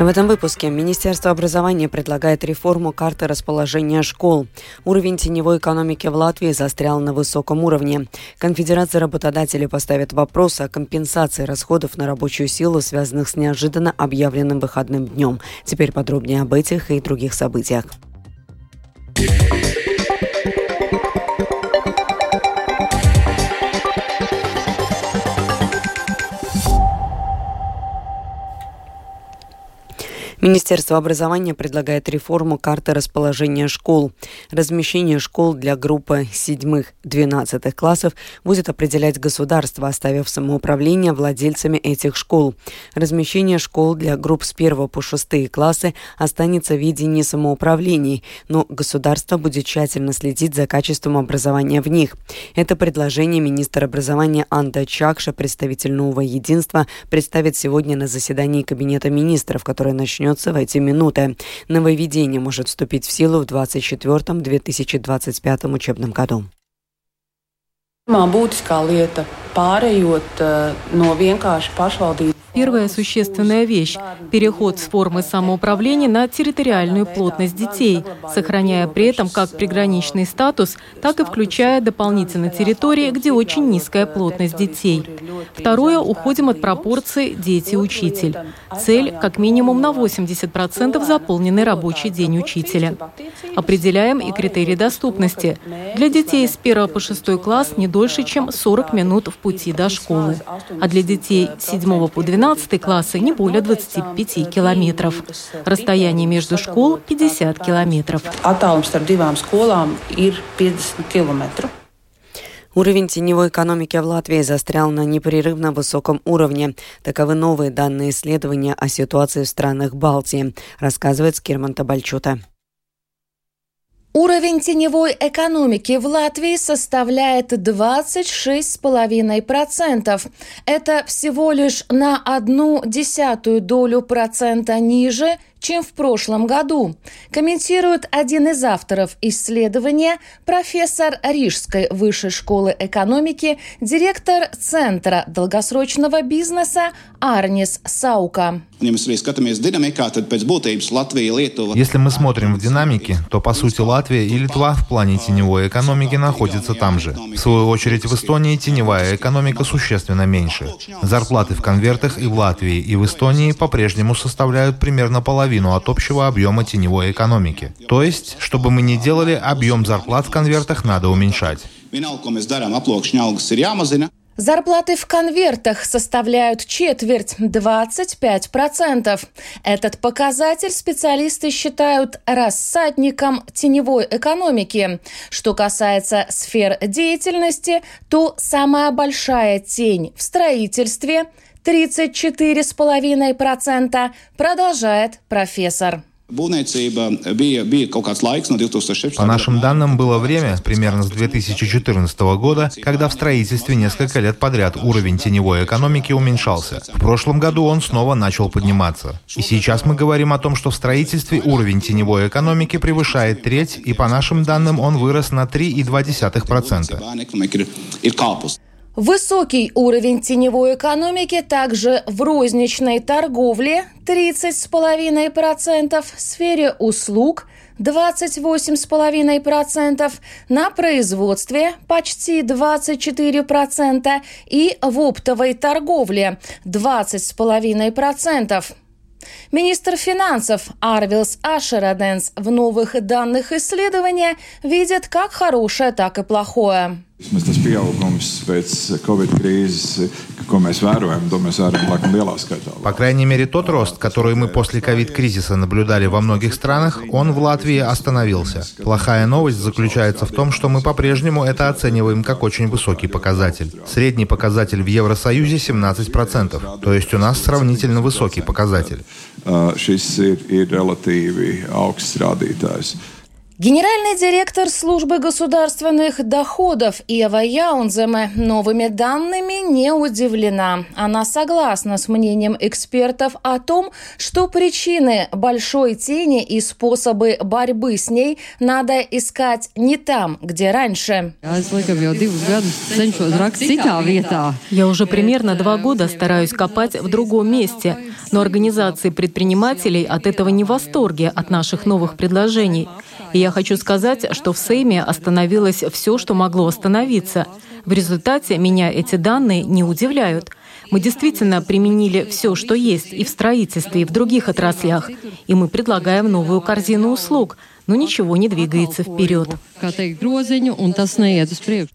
В этом выпуске Министерство образования предлагает реформу карты расположения школ. Уровень теневой экономики в Латвии застрял на высоком уровне. Конфедерация работодателей поставит вопрос о компенсации расходов на рабочую силу, связанных с неожиданно объявленным выходным днем. Теперь подробнее об этих и других событиях. Министерство образования предлагает реформу карты расположения школ. Размещение школ для группы 7-12 классов будет определять государство, оставив самоуправление владельцами этих школ. Размещение школ для групп с 1 по 6 классы останется в виде самоуправлений, но государство будет тщательно следить за качеством образования в них. Это предложение министр образования Анда Чакша, представитель нового единства, представит сегодня на заседании Кабинета министров, которое начнется начнется в эти минуты. Нововведение может вступить в силу в 2024-2025 учебном году. Būtiskā lieta pārējot no vienkārši pašvaldības Первая существенная вещь – переход с формы самоуправления на территориальную плотность детей, сохраняя при этом как приграничный статус, так и включая дополнительно территории, где очень низкая плотность детей. Второе – уходим от пропорции «дети-учитель». Цель – как минимум на 80% заполненный рабочий день учителя. Определяем и критерии доступности. Для детей с 1 по 6 класс не дольше, чем 40 минут в пути до школы, а для детей с 7 по 12 12 классы не более 25 километров. Расстояние между школ 50 километров. Уровень теневой экономики в Латвии застрял на непрерывно высоком уровне. Таковы новые данные исследования о ситуации в странах Балтии, рассказывает Скирман Табальчута. Уровень теневой экономики в Латвии составляет 26,5%. Это всего лишь на одну десятую долю процента ниже, чем в прошлом году, комментирует один из авторов исследования, профессор Рижской высшей школы экономики, директор Центра долгосрочного бизнеса Арнис Саука. Если мы смотрим в динамике, то по сути Латвия и Литва в плане теневой экономики находятся там же. В свою очередь в Эстонии теневая экономика существенно меньше. Зарплаты в конвертах и в Латвии, и в Эстонии по-прежнему составляют примерно половину от общего объема теневой экономики. То есть, чтобы мы не делали, объем зарплат в конвертах надо уменьшать. Зарплаты в конвертах составляют четверть, 25%. Этот показатель специалисты считают рассадником теневой экономики. Что касается сфер деятельности, то самая большая тень в строительстве – 34,5%, продолжает профессор. По нашим данным, было время, примерно с 2014 года, когда в строительстве несколько лет подряд уровень теневой экономики уменьшался. В прошлом году он снова начал подниматься. И сейчас мы говорим о том, что в строительстве уровень теневой экономики превышает треть, и по нашим данным он вырос на 3,2%. Высокий уровень теневой экономики также в розничной торговле 30,5%, в сфере услуг 28,5%, на производстве почти 24% и в оптовой торговле 20,5%. Министр финансов Арвилс Ашераденс в новых данных исследования видит как хорошее, так и плохое. Tas pieaugums pēc Covid ko mēs vērojam, to mēs vērojam laikam lielā skaitā. По крайней мере, тот рост, который мы после ковид-кризиса наблюдали во многих странах, он в Латвии остановился. Плохая новость заключается в том, что мы по-прежнему это оцениваем как очень высокий показатель. Средний показатель в Евросоюзе 17%, то есть у нас сравнительно высокий показатель. Šis ir, ir relatīvi augsts rādītājs. Генеральный директор службы государственных доходов Ева Яунземе новыми данными не удивлена. Она согласна с мнением экспертов о том, что причины большой тени и способы борьбы с ней надо искать не там, где раньше. Я уже примерно два года стараюсь копать в другом месте, но организации предпринимателей от этого не в восторге от наших новых предложений. И я хочу сказать, что в Сейме остановилось все, что могло остановиться. В результате меня эти данные не удивляют. Мы действительно применили все, что есть и в строительстве, и в других отраслях. И мы предлагаем новую корзину услуг – но ничего не двигается вперед.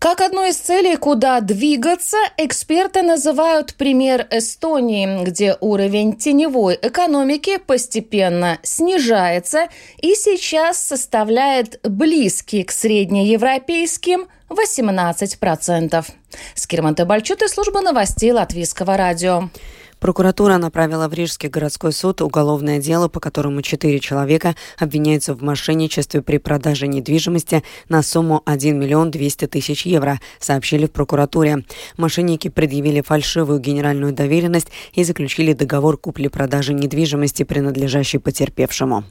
Как одну из целей, куда двигаться, эксперты называют пример Эстонии, где уровень теневой экономики постепенно снижается и сейчас составляет близкий к среднеевропейским 18%. Скирман Тебальчут из службы новостей Латвийского радио. Прокуратура направила в Рижский городской суд уголовное дело, по которому четыре человека обвиняются в мошенничестве при продаже недвижимости на сумму 1 миллион 200 тысяч евро, сообщили в прокуратуре. Мошенники предъявили фальшивую генеральную доверенность и заключили договор купли-продажи недвижимости, принадлежащей потерпевшему.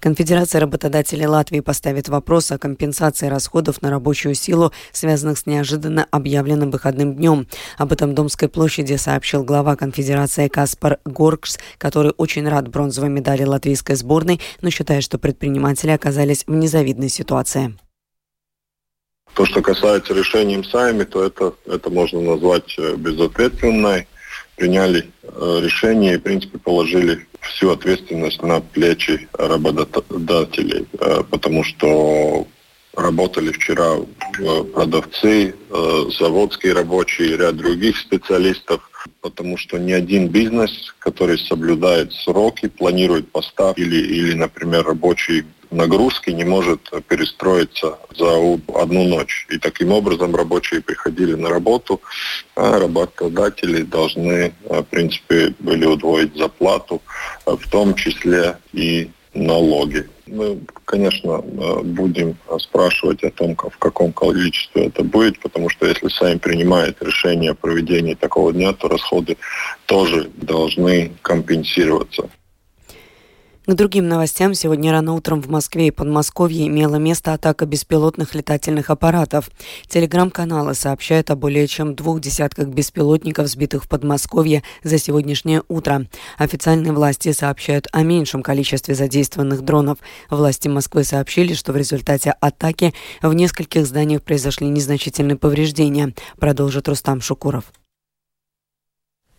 Конфедерация работодателей Латвии поставит вопрос о компенсации расходов на рабочую силу, связанных с неожиданно объявленным выходным днем. Об этом Домской площади сообщил глава конфедерации Каспар Горкс, который очень рад бронзовой медали латвийской сборной, но считает, что предприниматели оказались в незавидной ситуации. То, что касается решения сами, то это, это можно назвать э, безответственной. Приняли э, решение и, в принципе, положили всю ответственность на плечи работодателей, э, потому что работали вчера э, продавцы, заводские рабочие ряд других специалистов, потому что ни один бизнес, который соблюдает сроки, планирует поставки или, или например, рабочие нагрузки не может перестроиться за одну ночь. И таким образом рабочие приходили на работу, а работодатели должны, в принципе, были удвоить зарплату, в том числе и налоги. Мы, конечно, будем спрашивать о том, в каком количестве это будет, потому что если сами принимает решение о проведении такого дня, то расходы тоже должны компенсироваться. К другим новостям. Сегодня рано утром в Москве и Подмосковье имела место атака беспилотных летательных аппаратов. Телеграм-каналы сообщают о более чем двух десятках беспилотников, сбитых в Подмосковье за сегодняшнее утро. Официальные власти сообщают о меньшем количестве задействованных дронов. Власти Москвы сообщили, что в результате атаки в нескольких зданиях произошли незначительные повреждения. Продолжит Рустам Шукуров.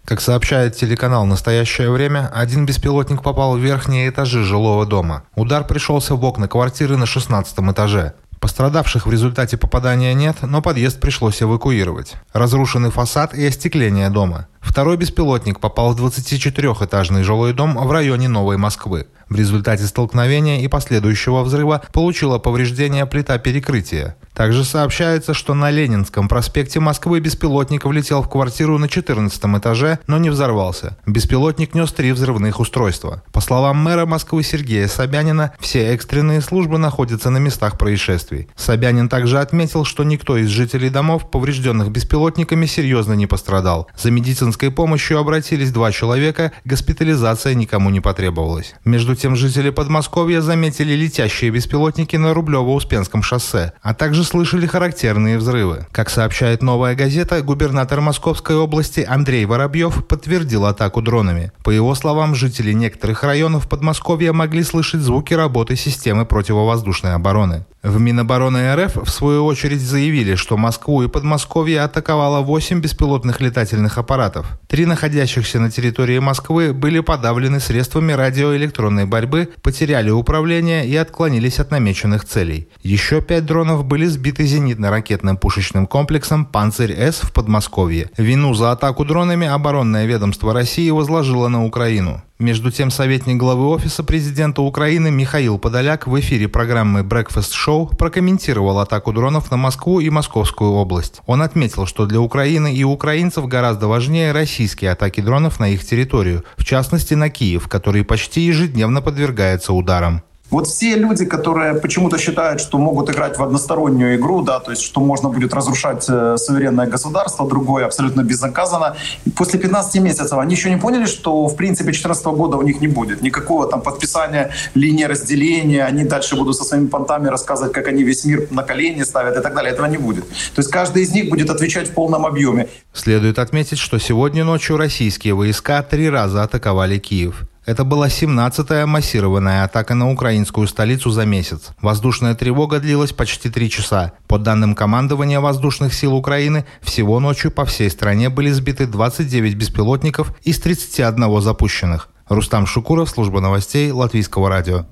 Как сообщает телеканал «Настоящее время», один беспилотник попал в верхние этажи жилого дома. Удар пришелся в окна квартиры на 16 этаже. Пострадавших в результате попадания нет, но подъезд пришлось эвакуировать. Разрушенный фасад и остекление дома. Второй беспилотник попал в 24-этажный жилой дом в районе Новой Москвы. В результате столкновения и последующего взрыва получила повреждение плита перекрытия. Также сообщается, что на Ленинском проспекте Москвы беспилотник влетел в квартиру на 14 этаже, но не взорвался. Беспилотник нес три взрывных устройства. По словам мэра Москвы Сергея Собянина, все экстренные службы находятся на местах происшествий. Собянин также отметил, что никто из жителей домов, поврежденных беспилотниками, серьезно не пострадал. За медицинской помощью обратились два человека, госпитализация никому не потребовалась. Между тем, жители Подмосковья заметили летящие беспилотники на Рублево-Успенском шоссе, а также слышали характерные взрывы. Как сообщает «Новая газета», губернатор Московской области Андрей Воробьев подтвердил атаку дронами. По его словам, жители некоторых районов Подмосковья могли слышать звуки работы системы противовоздушной обороны. В Минобороны РФ, в свою очередь, заявили, что Москву и Подмосковье атаковало 8 беспилотных летательных аппаратов. Три находящихся на территории Москвы были подавлены средствами радиоэлектронной борьбы, потеряли управление и отклонились от намеченных целей. Еще пять дронов были сбиты зенитно-ракетным пушечным комплексом «Панцирь-С» в Подмосковье. Вину за атаку дронами оборонное ведомство России возложило на Украину. Между тем, советник главы Офиса президента Украины Михаил Подоляк в эфире программы Breakfast Show прокомментировал атаку дронов на Москву и Московскую область. Он отметил, что для Украины и украинцев гораздо важнее российские атаки дронов на их территорию, в частности на Киев, который почти ежедневно подвергается ударам. Вот все люди, которые почему-то считают, что могут играть в одностороннюю игру, да, то есть что можно будет разрушать э, суверенное государство, другое абсолютно безнаказанно. После 15 месяцев они еще не поняли, что в принципе 2014 года у них не будет. Никакого там подписания линии разделения, они дальше будут со своими понтами рассказывать, как они весь мир на колени ставят и так далее. Этого не будет. То есть каждый из них будет отвечать в полном объеме. Следует отметить, что сегодня ночью российские войска три раза атаковали Киев. Это была 17-я массированная атака на украинскую столицу за месяц. Воздушная тревога длилась почти три часа. По данным командования воздушных сил Украины, всего ночью по всей стране были сбиты 29 беспилотников из 31 запущенных. Рустам Шукуров, служба новостей Латвийского радио.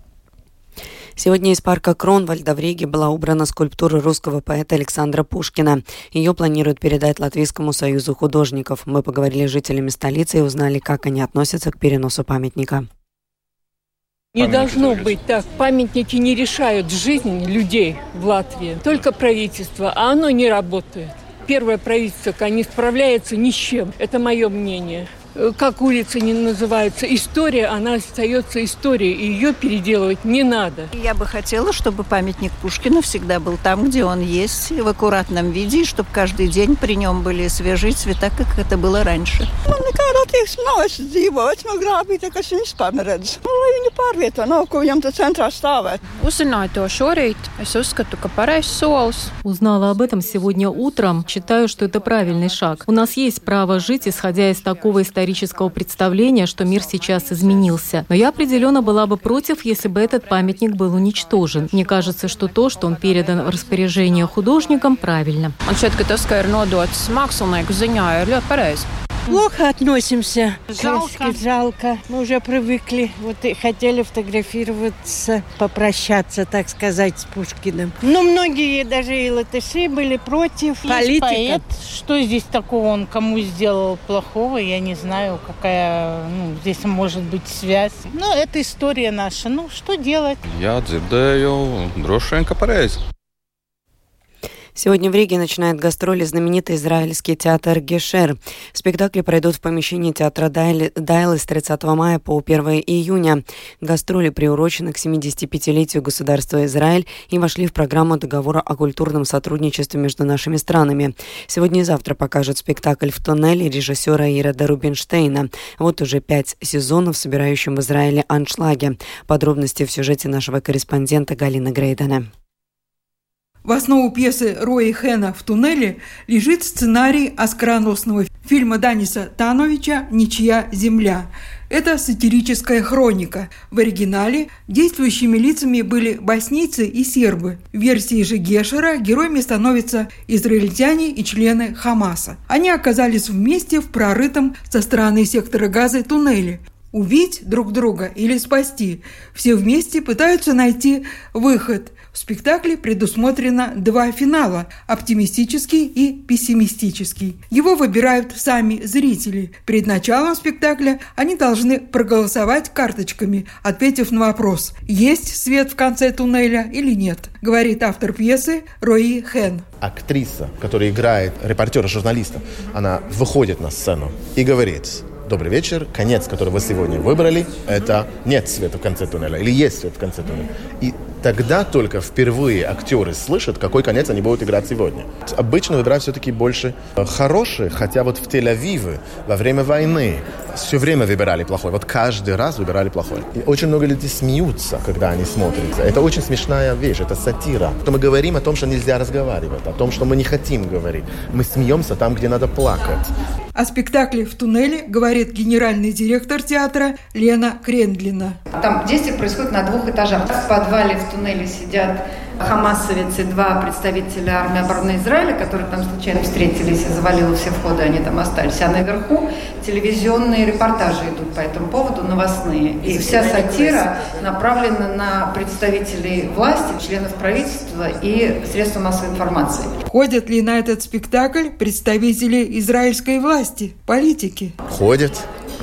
Сегодня из парка Кронвальда в Риге была убрана скульптура русского поэта Александра Пушкина. Ее планируют передать Латвийскому союзу художников. Мы поговорили с жителями столицы и узнали, как они относятся к переносу памятника. Не должно быть так. Памятники не решают жизнь людей в Латвии. Только правительство, а оно не работает. Первое правительство, не справляется ни с чем. Это мое мнение. Э, как улица не называется, история, она остается историей, и ее переделывать не надо. Я бы хотела, чтобы памятник Пушкину всегда был там, где он есть, в аккуратном виде, и чтобы каждый день при нем были свежие цвета, как это было раньше. Man nekāda attieksme nav, es dzīvoju vecumā grābītē, kas viņu vispār neredz. Nu, lai viņi pārvieto, nav ko viņam te centrā stāvēt. Узнаю то шорīt, es uzskatu, ka pareizs solis. Узнала об этом сегодня утром, считаю, что это правильный шаг. У нас есть право жить, исходя из такого исторического исторического представления, что мир сейчас изменился. Но я определенно была бы против, если бы этот памятник был уничтожен. Мне кажется, что то, что он передан в распоряжение художникам, правильно. Šķiet, ka tas, ka ir nodots. Плохо относимся. Жалко. жалко. Мы уже привыкли. Вот и хотели фотографироваться, попрощаться, так сказать, с Пушкиным. Но многие, даже и латыши, были против. Политика. Поэт. Что здесь такого он кому сделал плохого? Я не знаю, какая ну, здесь может быть связь. Но это история наша. Ну, что делать? Я dzirdēju, droši vien, ka pareizi. Сегодня в Риге начинает гастроли знаменитый израильский театр Гешер. Спектакли пройдут в помещении театра Дайлы с 30 мая по 1 июня. Гастроли приурочены к 75-летию государства Израиль и вошли в программу договора о культурном сотрудничестве между нашими странами. Сегодня и завтра покажут спектакль в тоннеле режиссера Ирада Рубинштейна. Вот уже пять сезонов, собирающим в Израиле аншлаги. Подробности в сюжете нашего корреспондента Галины Грейдена. В основу пьесы Рои Хэна «В туннеле» лежит сценарий оскароносного фильма Даниса Тановича «Ничья земля». Это сатирическая хроника. В оригинале действующими лицами были боснийцы и сербы. В версии же Гешера героями становятся израильтяне и члены Хамаса. Они оказались вместе в прорытом со стороны сектора газа туннеле убить друг друга или спасти. Все вместе пытаются найти выход. В спектакле предусмотрено два финала – оптимистический и пессимистический. Его выбирают сами зрители. Перед началом спектакля они должны проголосовать карточками, ответив на вопрос «Есть свет в конце туннеля или нет?», говорит автор пьесы Рои Хэн. Актриса, которая играет репортера-журналиста, она выходит на сцену и говорит Добрый вечер. Конец, который вы сегодня выбрали, это нет света в конце туннеля или есть свет в конце туннеля. И тогда только впервые актеры слышат, какой конец они будут играть сегодня. Обычно выбирают все-таки больше э, хорошие, хотя вот в Тель-Авиве во время войны все время выбирали плохой. Вот каждый раз выбирали плохой. И очень много людей смеются, когда они смотрятся. Это очень смешная вещь, это сатира. То мы говорим о том, что нельзя разговаривать, о том, что мы не хотим говорить. Мы смеемся там, где надо плакать. О спектакле «В туннеле» говорит генеральный директор театра Лена Крендлина. Там действие происходит на двух этажах. В подвале в туннеле сидят хамасовец и два представителя армии обороны Израиля, которые там случайно встретились и завалило все входы, они там остались. А наверху телевизионные репортажи идут по этому поводу, новостные. И вся сатира направлена на представителей власти, членов правительства и средства массовой информации. Ходят ли на этот спектакль представители израильской власти, политики? Ходят,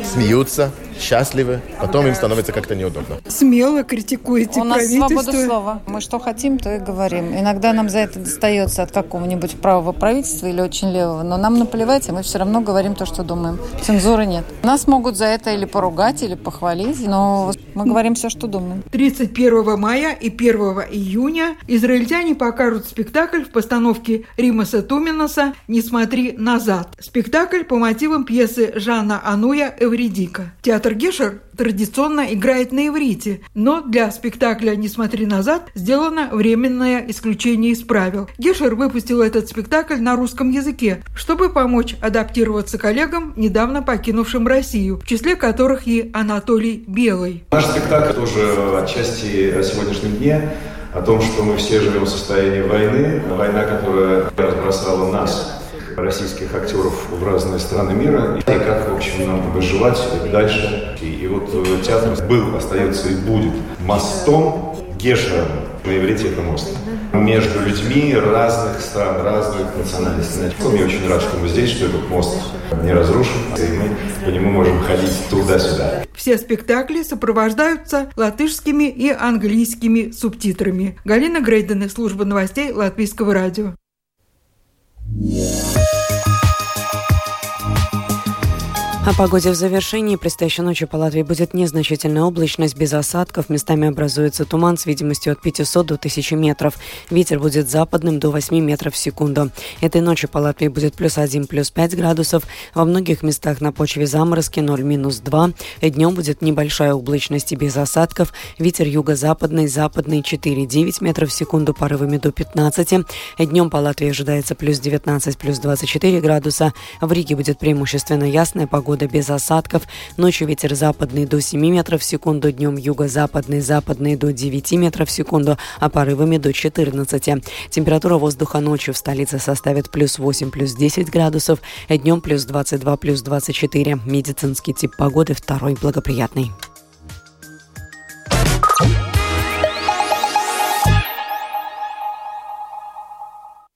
смеются, счастливы, потом им становится как-то неудобно. Смело критикуете У нас свобода слова. Мы что хотим, то и говорим. Иногда нам за это достается от какого-нибудь правого правительства или очень левого, но нам наплевать, и мы все равно говорим то, что думаем. Цензуры нет. Нас могут за это или поругать, или похвалить, но мы говорим все, что думаем. 31 мая и 1 июня израильтяне покажут спектакль в постановке Римаса Туминаса «Не смотри назад». Спектакль по мотивам пьесы Жана Ануя «Эвредика». Театр Гешер традиционно играет на иврите, но для спектакля «Не смотри назад» сделано временное исключение из правил. Гешер выпустил этот спектакль на русском языке, чтобы помочь адаптироваться коллегам, недавно покинувшим Россию, в числе которых и Анатолий Белый. Наш спектакль тоже отчасти о сегодняшнем дне, о том, что мы все живем в состоянии войны, война, которая разбросала нас, российских актеров в разные страны мира, и как, в общем, нам выживать дальше. И, и вот э, театр был, остается и будет мостом, гешером, на иврите это мост, между людьми разных стран, разных национальностей. Я очень рад, что мы здесь, что этот мост не разрушен, и мы по нему можем ходить туда-сюда. Все спектакли сопровождаются латышскими и английскими субтитрами. Галина Грейден, служба новостей Латвийского радио. О погоде в завершении. Предстоящей ночью по Латвии будет незначительная облачность без осадков. Местами образуется туман с видимостью от 500 до 1000 метров. Ветер будет западным до 8 метров в секунду. Этой ночью по Латвии будет плюс 1, плюс 5 градусов. Во многих местах на почве заморозки 0, минус 2. Днем будет небольшая облачность и без осадков. Ветер юго-западный, западный 4-9 метров в секунду, порывами до 15. Днем по Латвии ожидается плюс 19, плюс 24 градуса. В Риге будет преимущественно ясная погода погода без осадков. Ночью ветер западный до 7 метров в секунду, днем юго-западный, западный до 9 метров в секунду, а порывами до 14. Температура воздуха ночью в столице составит плюс 8, плюс 10 градусов, днем плюс 22, плюс 24. Медицинский тип погоды второй благоприятный.